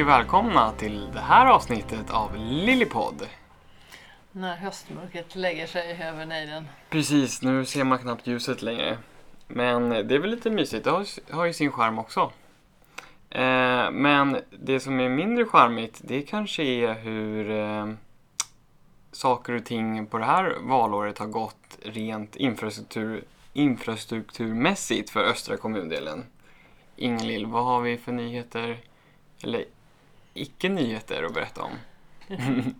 Och välkomna till det här avsnittet av Lillipod. När höstmörkret lägger sig över nejden. Precis, nu ser man knappt ljuset längre. Men det är väl lite mysigt, det har, har ju sin charm också. Eh, men det som är mindre charmigt, det kanske är hur eh, saker och ting på det här valåret har gått rent infrastruktur, infrastrukturmässigt för östra kommundelen. Inglill, vad har vi för nyheter, eller icke nyheter att berätta om?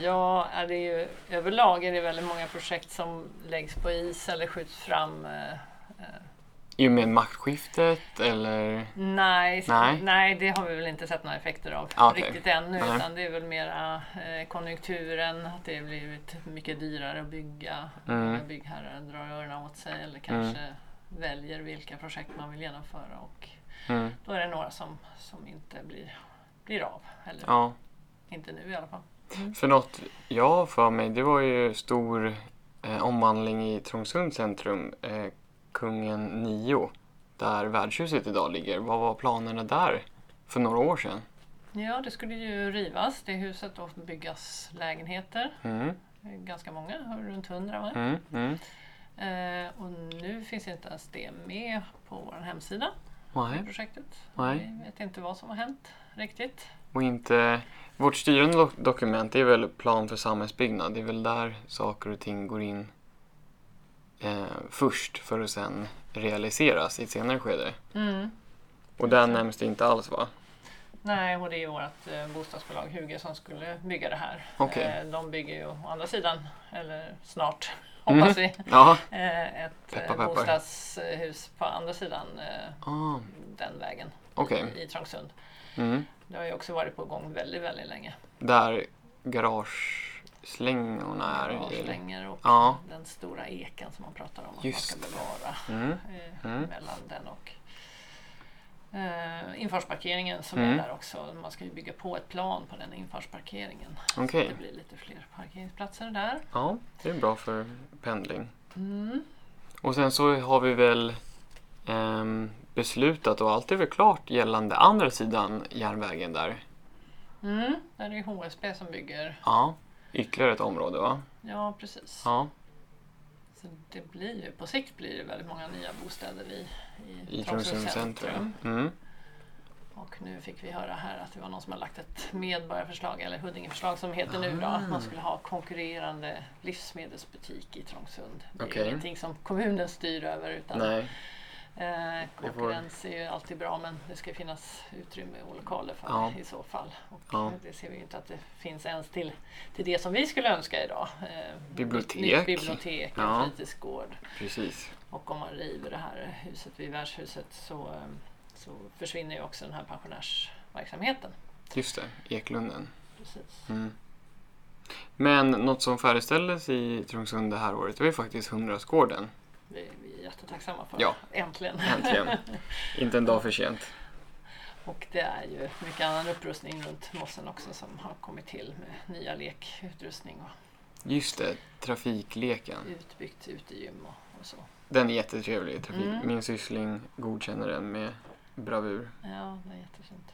Ja, är det är ju, överlag är det väldigt många projekt som läggs på is eller skjuts fram. eh, eh, I och med maktskiftet eller? Nej, Nej. nej. det har vi väl inte sett några effekter av Ah, okej. riktigt ännu. Nej. Utan det är väl mera eh, konjunkturen, att det har blivit mycket dyrare att bygga. Mm. Byggherrar drar öronen åt sig eller kanske väljer vilka projekt man vill genomföra. Och Mm. då är det några som, som inte blir, blir av. Eller Ja, inte nu i alla fall. för något jag har för mig, det var ju stor eh, omvandling i Trångsund centrum, eh, Kungen 9, där värdshuset idag ligger. Vad var planerna där för några år sedan? Ja, det skulle ju rivas, det huset, och byggas lägenheter. Mm, Ganska många, runt hundra va? mm, mm. Eh, och nu finns inte ens det med på vår hemsida, Nej, projektet. Nej. Vi vet inte vad som har hänt riktigt. och inte... Vårt styrande do- dokument är väl plan för samhällsbyggnad. Det är väl där saker och ting går in eh, först för att sen realiseras i ett senare skede. Mm. Och där nämns det inte alls va? Nej, och det är vårt eh, bostadsbolag Huge som skulle bygga det här. Okej. Eh, de bygger ju å andra sidan, eller snart Mm. hoppas vi, Ja. eh, ett Peppar, eh, peppar. bostadshus på andra sidan Ah, den vägen Okej. i, i Trångsund. Mm. Det har ju också varit på gång väldigt, väldigt länge. Där garageslängorna är. Garagelängor och Ja. den stora eken som man pratar om att Just man ska bevara Mm. eh, Mm. mellan den och eh, infartsparkeringen som Mm. är där också. Man ska ju bygga på ett plan på den infartsparkeringen. Okej. Så det blir lite fler parkeringsplatser där. Ja, det är bra för pendling. Mm. Och sen så har vi väl beslutat och allt är väl klart gällande andra sidan järnvägen där. Mm. Där är det HSB som bygger. Ja, ytterligare ett område va? Ja, precis. Ja, Så det blir ju, på sikt blir det väldigt många nya bostäder i, i, i Trångsund centrum. Mm. Och nu fick vi höra här att det var någon som har lagt ett medborgarförslag, eller Huddingeförslag som heter nu då, Ah. att man skulle ha konkurrerande livsmedelsbutik i Trångsund. Det är ingenting som kommunen styr över utan Nej, eh, konkurrens är ju alltid bra men det ska finnas utrymme och lokaler för Ja. i så fall. Och Ja. det ser vi ju inte att det finns ens till, till det som vi skulle önska idag. Eh, Bibliotek. Nytt bibliotek, en Ja. fritidsgård. precis. Och om man river det här huset vid värdshuset så, eh, så försvinner ju också den här pensionärsverksamheten. Just det, Eklunden. Precis. Mm. Men något som färdigställdes i Trångsund det här året det var ju faktiskt Hundraårsgården. Det är vi jättetacksamma för. Ja. Äntligen. Äntligen. Inte en dag för sent. Och det är ju mycket annan upprustning runt mossen också som har kommit till med nya lekutrustning och Just det, trafikleken. utbyggt utegym och, och så. Den är jättetrevlig. Trafik. Mm. Min syssling godkänner den med bravur. Ja, det är jättefint.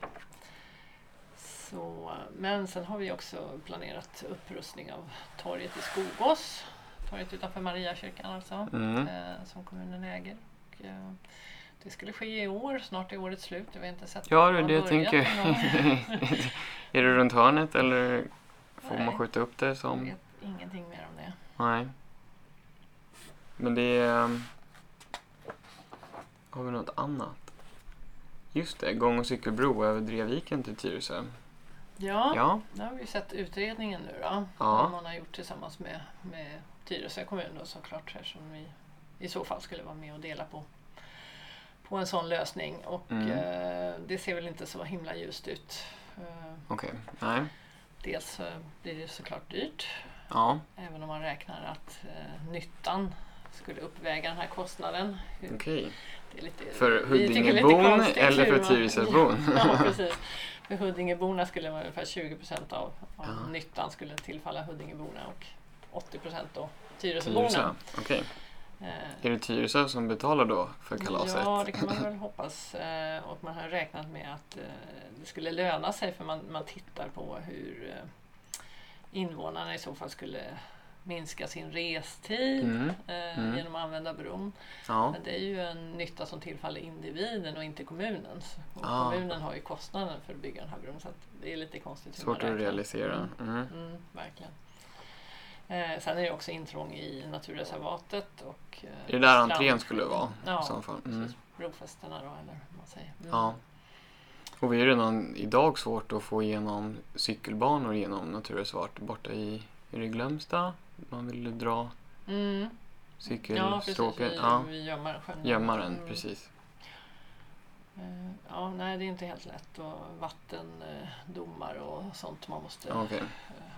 Så, men sen har vi också planerat upprustning av torget i Skogås. Torget utanför Mariakyrkan alltså. Mm. eh, som kommunen äger. Och, eh, det skulle ske i år, snart är året slut. Vi har inte sett Ja, det det jag tänker. är det runt hörnet eller får Nej. man skjuta upp det Jag som... vet ingenting mer om det. Nej. Men det är... um, Har vi något annat? Just det, gång och cykelbro över Dreviken till Tyresö. Ja, Ja, nu har vi sett utredningen nu då. Ja. Som man har gjort tillsammans med, med Tyresö kommun då såklart. Eftersom vi i så fall skulle vara med och dela på, på en sån lösning. Och Mm. eh, det ser väl inte så himla ljust ut. Eh, okej. Nej. dels så blir det såklart dyrt. Ja, Även om man räknar att eh, nyttan skulle uppväga den här kostnaden. Hur- lite, För Huddingebon eller för Tyresöbon? Ja, precis. För Huddingeborna skulle man ungefär 20 procent av, av Ja. nyttan skulle tillfalla Huddingeborna och 80 procent då Tyresöborna. Tyresö, okej. Eh, Är det Tyresö som betalar då för kalaset? Ja, det kan man väl hoppas. Eh, Och man har räknat med att eh, det skulle löna sig för man, man tittar på hur eh, invånarna i så fall skulle minska sin restid Mm. eh, Mm. genom att använda bron. Ja, Men det är ju en nytta som tillfaller individen och inte kommunen. Och Ah. Kommunen har ju kostnaden för att bygga den här bron så det är lite konstigt. svårt att realisera. Mm. Mm, verkligen. Eh, sen är det också intrång i naturreservatet och eh, Är det där entrén skulle vara? Ja, i så fall? Mm. precis. Brofästena då, eller vad man säger. Mm. Ja. Och vi är redan idag svårt att få igenom cykelbanor genom naturreservat borta i, det Glömsta? Man ville dra Mm. Ja, precis. Vid, Ja, vid Gömmaren. Mm. precis. Eh, Ja, nej det är inte helt lätt och vattendomar och sånt man måste Okej. eh,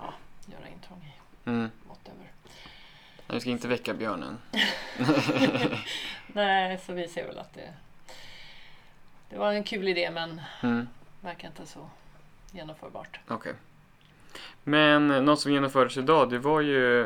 ja, göra intrång i. Mm. Whatever. Vi ska inte väcka björnen. Nej, så vi ser väl att det, det var en kul idé men Mm. verkar inte så genomförbart. Okej. Men något som genomfördes idag, det var ju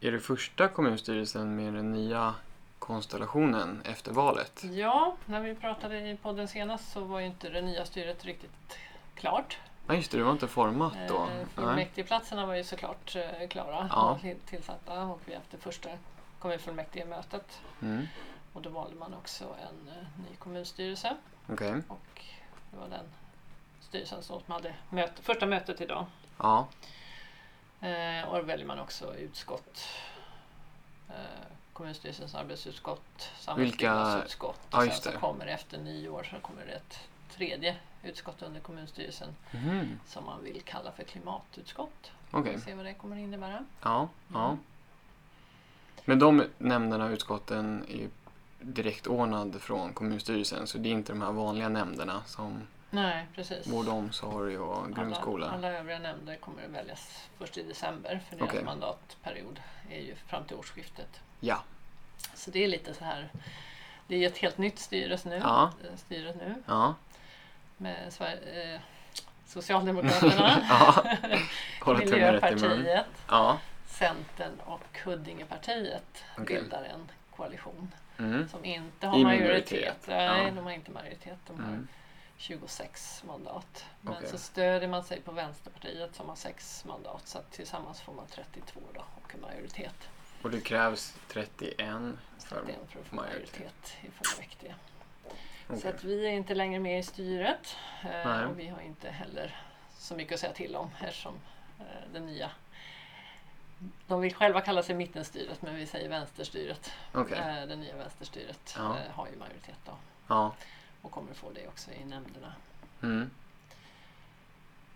är det första kommunstyrelsen med den nya konstellationen efter valet. Ja, när vi pratade i podden senast så var ju inte det nya styret riktigt klart. Ja just det, det var inte format då. Eh. Fullmäktigeplatserna var ju såklart eh, klara Ja. och till- tillsatta och vi det första kommunfullmäktigemötet Mm. och då valde man också en eh, ny kommunstyrelse Okej. och det var den styrelsen som hade möte, första mötet idag. Ja. Eh, och då väljer man också utskott. Eh, kommunstyrelsens arbetsutskott, samhällsbyggnadsutskott och Ja, sen så kommer efter nyår så kommer det ett tredje utskott under kommunstyrelsen Mhm. som man vill kalla för klimatutskott. Okej. Vi får se vad det kommer innebära. Ja. ja. Mm. Men de nämnderna och utskotten är ju direkt ordnad från kommunstyrelsen så det är inte de här vanliga nämnderna som Nej, precis. vård och omsorg och grundskola. Alla, alla övriga nämnder kommer att väljas först i december för deras Okej. mandatperiod är ju fram till årsskiftet. Ja. Så det är lite så här. Det är ju ett helt nytt styrelse nu, Ja. eh, styret nu Ja. med Sver- eh, Socialdemokraterna, ja. Miljöpartiet, Ja. Centern och Huddingepartiet Okej. bildar en koalition Mm. som inte har I majoritet. minoritet, Nej, ja. de har inte majoritet. De har Mm. 26 mandat. Men Okej. så stödjer man sig på Vänsterpartiet som har 6 mandat. Så tillsammans får man 32 då och en majoritet. Och det krävs 31 för... 31 för att få majoritet. majoritet i fullmäktige. Så Okej. att vi är inte längre med i styret. eh. Och vi har inte heller så mycket att säga till om eftersom eh, den nya de vill själva kalla sig mittenstyret men vi säger vänsterstyret. Okej. Eh, Det nya vänsterstyret Ja. eh, har ju majoritet då Ja. Och kommer få det också i nämnderna. Mm.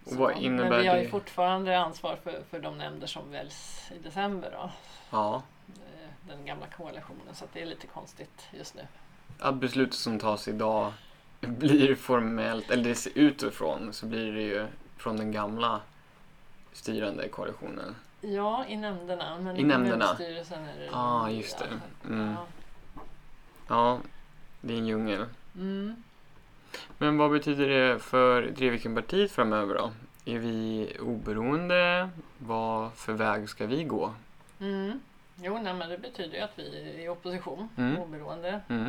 Så, vad innebär men vi har ju det? fortfarande ansvar för, för de nämnder som väljs i december då. Ja. Eh, Den gamla koalitionen så det är lite konstigt just nu. Att beslutet som tas idag blir formellt, eller det ser ut ifrån, så blir det ju från den gamla styrande koalitionen. Ja, i nämnderna. Men I nämnderna. är det Ja, ah, just det. Mm. Ja. Ja, det är en djungel. Mm. Men vad betyder det för Drevikenpartiet framöver då? Är vi oberoende? Vad för väg ska vi gå? Mm. Jo, nej, men det betyder ju att vi är i opposition, Mm. oberoende. Mm.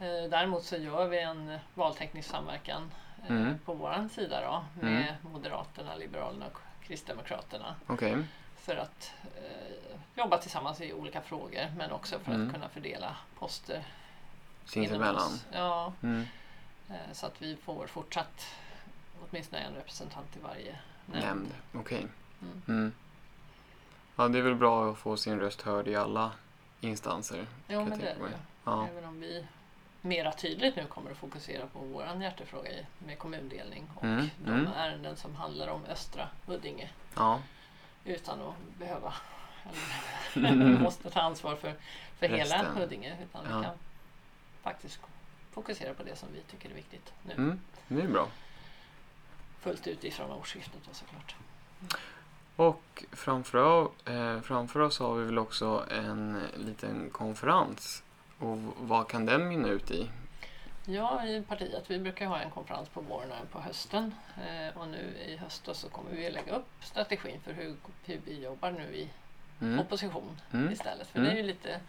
Eh, Däremot så gör vi en valteknisk samverkan eh, Mm. på vår sida då med Moderaterna, Liberalerna och Kristdemokraterna. Okej. för att eh, jobba tillsammans i olika frågor men också för Mm. att kunna fördela poster Sinsemellan. Ja, Mm. eh, så att vi får fortsatt åtminstone en representant i varje nämnd. Nämnd. Okej. Mm. Mm. Ja, det är väl bra att få sin röst hörd i alla instanser. Jo, men det är det. Ja. Även om vi mera tydligt nu kommer att fokusera på vår hjärtefråga med kommundelning och Mm, de mm. ärenden som handlar om östra Huddinge Ja. utan att behöva eller, måste ta ansvar för, för hela. Huddinge utan Ja. vi kan faktiskt fokusera på det som vi tycker är viktigt nu. Mm. Det är bra. Fullt ut ifrån årsskiftet då såklart. Och framför, eh, framför oss har vi väl också en liten konferens. Och vad kan den mynna ut i? Ja, i partiet, vi brukar ha en konferens på våren och en på hösten. Eh, och nu i höst så kommer vi lägga upp strategin för hur, hur vi jobbar nu i Mm. opposition Mm. istället. För Mm. det är ju lite,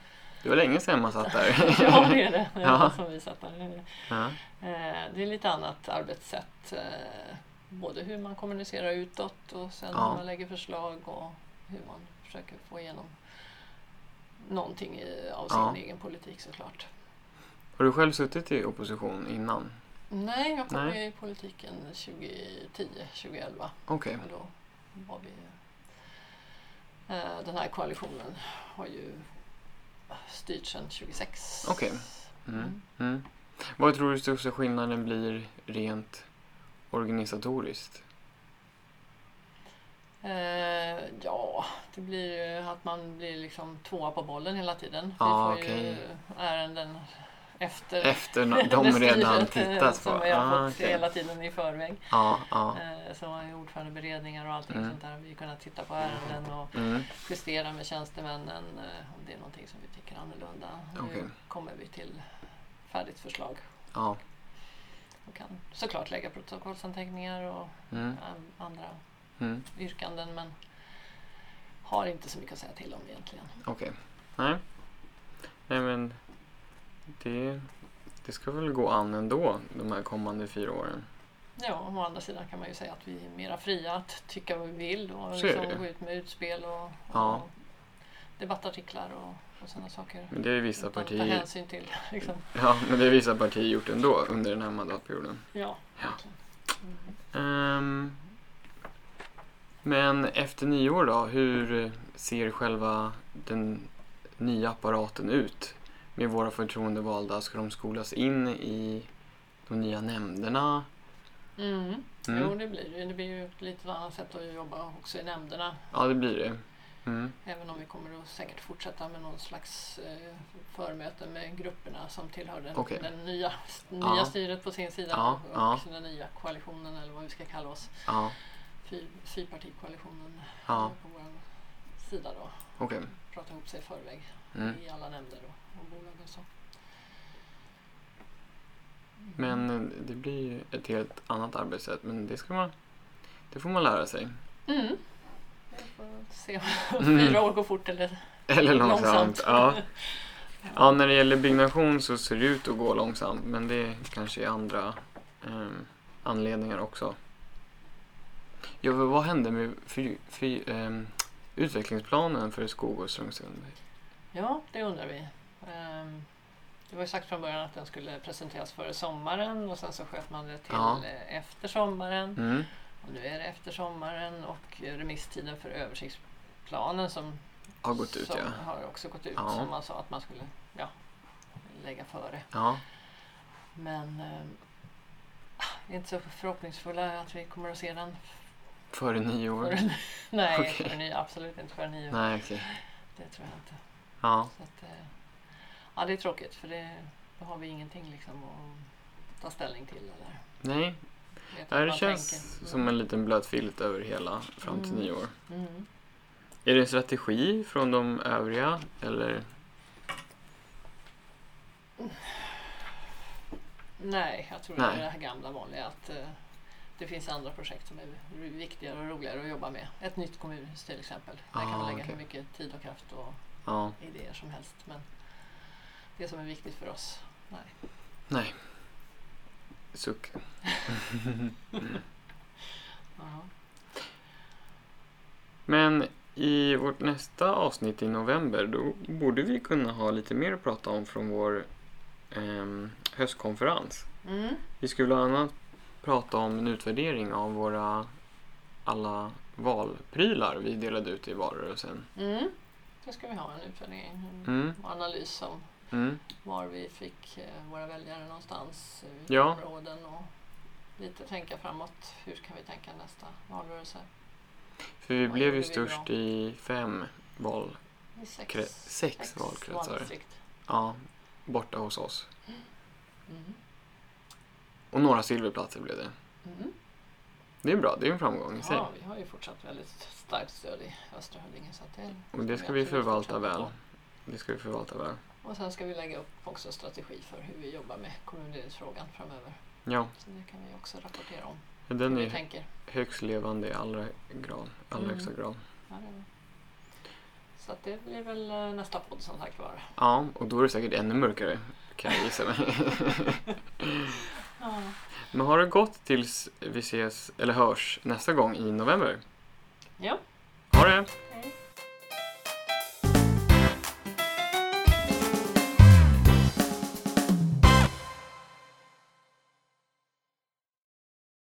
Det var länge sedan man satt där. ja, det är det. Det Ja. var som vi satt där. ja. Eh, Det är lite annat arbetssätt. eh, Både hur man kommunicerar utåt och sen Ja. hur man lägger förslag och hur man försöker få igenom någonting av sin Ja. egen politik såklart. Har du själv suttit i opposition innan? Nej, jag kom Nej. i politiken 2010, 2011. Okej. Men då var vi... eh, Den här koalitionen har ju styrt sedan 26. Okej. Mm. Mm. Vad tror du största skillnaden blir rent organisatoriskt? Eh, ja, det blir ju att man blir liksom tvåa på bollen hela tiden. Vi får ju okej. ärenden efter Efter no- de redan styret, eh, tittat på? Som vi har Ah, fått okej. hela tiden i förväg. Ja. Eh, som är ordförandeberedningar och allting Mm. sånt där. Vi har kunnat titta på ärenden och Mm. justera med tjänstemännen eh, om det är någonting som vi tycker annorlunda. Okej. Nu kommer vi till färdigt förslag ja. och kan såklart lägga protokollsanteckningar och Mm. andra Mm. yrkanden men har inte så mycket att säga till om egentligen. Okej. Nej. Nej men det, det ska väl gå an ändå de här kommande fyra åren. Ja, å andra sidan kan man ju säga att vi är mera fria att tycka vad vi vill och är liksom gå ut med utspel och, Ja. och debattartiklar och, och sådana saker. Men det ju vissa att ta partier, hänsyn till. Liksom. ja, men det har vissa partier gjort ändå under den här mandatperioden. Ja, Ja. Mm. Ehm, men efter nyår då, hur ser själva den nya apparaten ut? Med våra förtroendevalda, ska de skolas in i de nya nämnderna? Mm. Mm. Jo, det blir det. Det blir ju ett lite annat sätt att jobba också i nämnderna. Ja, det blir det. Mm. Även om vi kommer att säkert fortsätta med någon slags eh, förmöte med grupperna som tillhör den, Okej. den nya, nya Ja. styret på sin sida Ja, och ja. den nya koalitionen eller vad vi ska kalla oss. Ja, Fy, fyrpartikoalitionen eh, på vår sida då. okej. Prata ihop sig i förväg Mm. i alla nämnder och, och bolag och så. Men eh, det blir ju ett helt annat arbetssätt, men det ska man... Det får man lära sig. Mm. Vi får se om Mm. fyra år går fort eller Eller långsamt. långsamt. Ja. ja, när det gäller byggnation så ser det ut att gå långsamt, men det kanske är andra ehm, anledningar också. Ja, vad hände med fy, fy, ehm, utvecklingsplanen för Skog och Strömsund? Ja, det undrar vi. Ehm, Det var ju sagt från början att den skulle presenteras före sommaren och sen så sköt man det till Ja. efter sommaren. Mm. Och nu är det efter sommaren och remisstiden för översiktsplanen som, Har gått ut, som ja. har också gått ut Ja. som man sa att man skulle ja, lägga före. Ja, Men eh, vi är inte så förhoppningsfulla att vi kommer att se den. Före nio år. Före, nej, Okej. före nio, absolut inte före nio. Nej, okej. Det tror jag inte. Ja, Så att, eh, ja, det är tråkigt för det, då har vi ingenting liksom att ta ställning till. Eller nej. vet Det känns tänker. som en liten blöt filt över hela fram till Mm. nyår. Mm. Är det en strategi från de övriga eller? Nej, jag tror Nej. det är det här gamla vanliga att eh, det finns andra projekt som är viktigare och roligare att jobba med. Ett nytt kommunhus till exempel. Där kan Ah, man lägga okej. hur mycket tid och kraft och Ja, idéer som helst. Men det som är viktigt för oss, nej. nej. Suck. Jaha. Men i vårt nästa avsnitt i november då borde vi kunna ha lite mer att prata om från vår ehm, höstkonferens. Mm. Vi skulle bland annat prata om en utvärdering av våra alla valprylar vi delade ut i valrörelsen. Mm. Då ska vi ha en utvärdering en Mm. analys om Mm. var vi fick eh, våra väljare någonstans, eh, vilka Ja. områden och lite tänka framåt. Hur kan vi tänka nästa valrörelse? För vi Vad blev ju bra? störst i fem val. I sex, Kre- sex valkretsar. valdistrikt. Ja, borta hos oss. Mm. Och några silverplatser blev det. Mm. Det är bra, det är en framgång i sig. Ja, vi har ju fortsatt väldigt starkt stöd i Östra Huddinge. Så det, Och det ska vi förvalta väl. Det ska vi förvalta väl. Och sen ska vi lägga upp också strategi för hur vi jobbar med kommundelningsfrågan framöver. Ja, Så det kan vi också rapportera om. den är tänker. högst levande i allra, grad, allra Mm. högsta grad. Ja, det. Så att det blir väl eh, nästa podd som sagt var. Ja, och då är det säkert ännu mörkare kan jag gissa mig. Ja. Men har det gått tills vi ses eller hörs nästa gång i november? ja. Ha det! Hej.